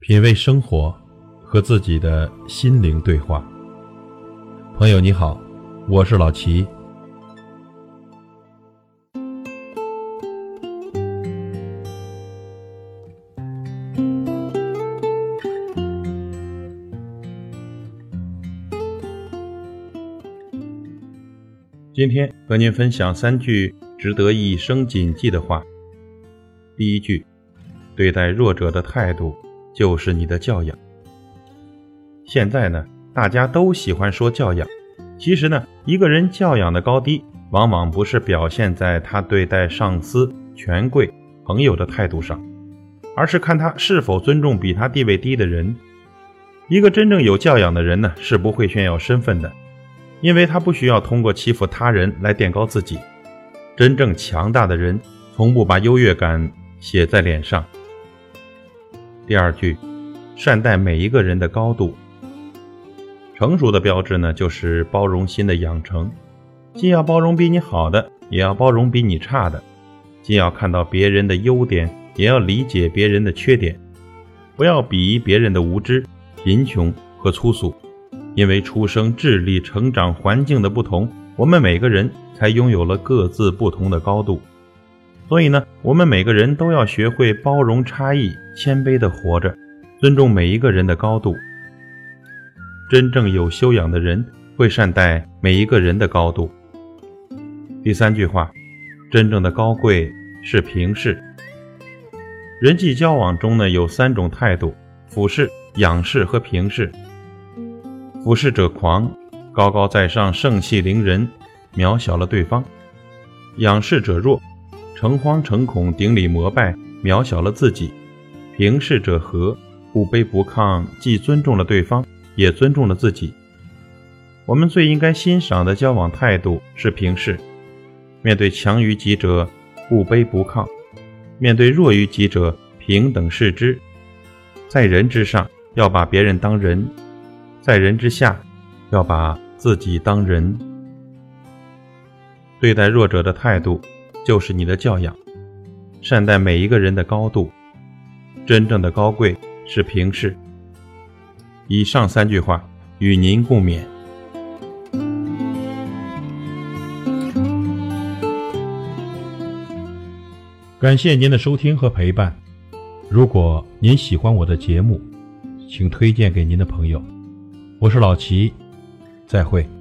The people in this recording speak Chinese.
品味生活，和自己的心灵对话。朋友你好，我是老齐。今天和您分享三句值得一生谨记的话。第一句，对待弱者的态度。就是你的教养。现在呢，大家都喜欢说教养，其实呢，一个人教养的高低，往往不是表现在他对待上司、权贵、朋友的态度上，而是看他是否尊重比他地位低的人。一个真正有教养的人呢，是不会炫耀身份的，因为他不需要通过欺负他人来垫高自己。真正强大的人，从不把优越感写在脸上。第二句，善待每一个人的高度。成熟的标志呢，就是包容心的养成，既要包容比你好的，也要包容比你差的；既要看到别人的优点，也要理解别人的缺点。不要鄙夷别人的无知、贫穷和粗俗，因为出生、智力、成长环境的不同，我们每个人才拥有了各自不同的高度。所以呢，我们每个人都要学会包容差异，谦卑地活着，尊重每一个人的高度。真正有修养的人会善待每一个人的高度。第三句话，真正的高贵是平视。人际交往中呢，有三种态度：俯视、仰视和平视。俯视者狂，高高在上，盛气凌人，渺小了对方；仰视者弱。诚惶诚恐，顶礼膜拜，渺小了自己；平视者和，不卑不亢，既尊重了对方，也尊重了自己。我们最应该欣赏的交往态度是平视，面对强于己者不卑不亢，面对弱于己者平等视之。在人之上，要把别人当人；在人之下，要把自己当人。对待弱者的态度。就是你的教养，善待每一个人的高度。真正的高贵是平视。以上三句话与您共勉。感谢您的收听和陪伴。如果您喜欢我的节目，请推荐给您的朋友。我是老齐，再会。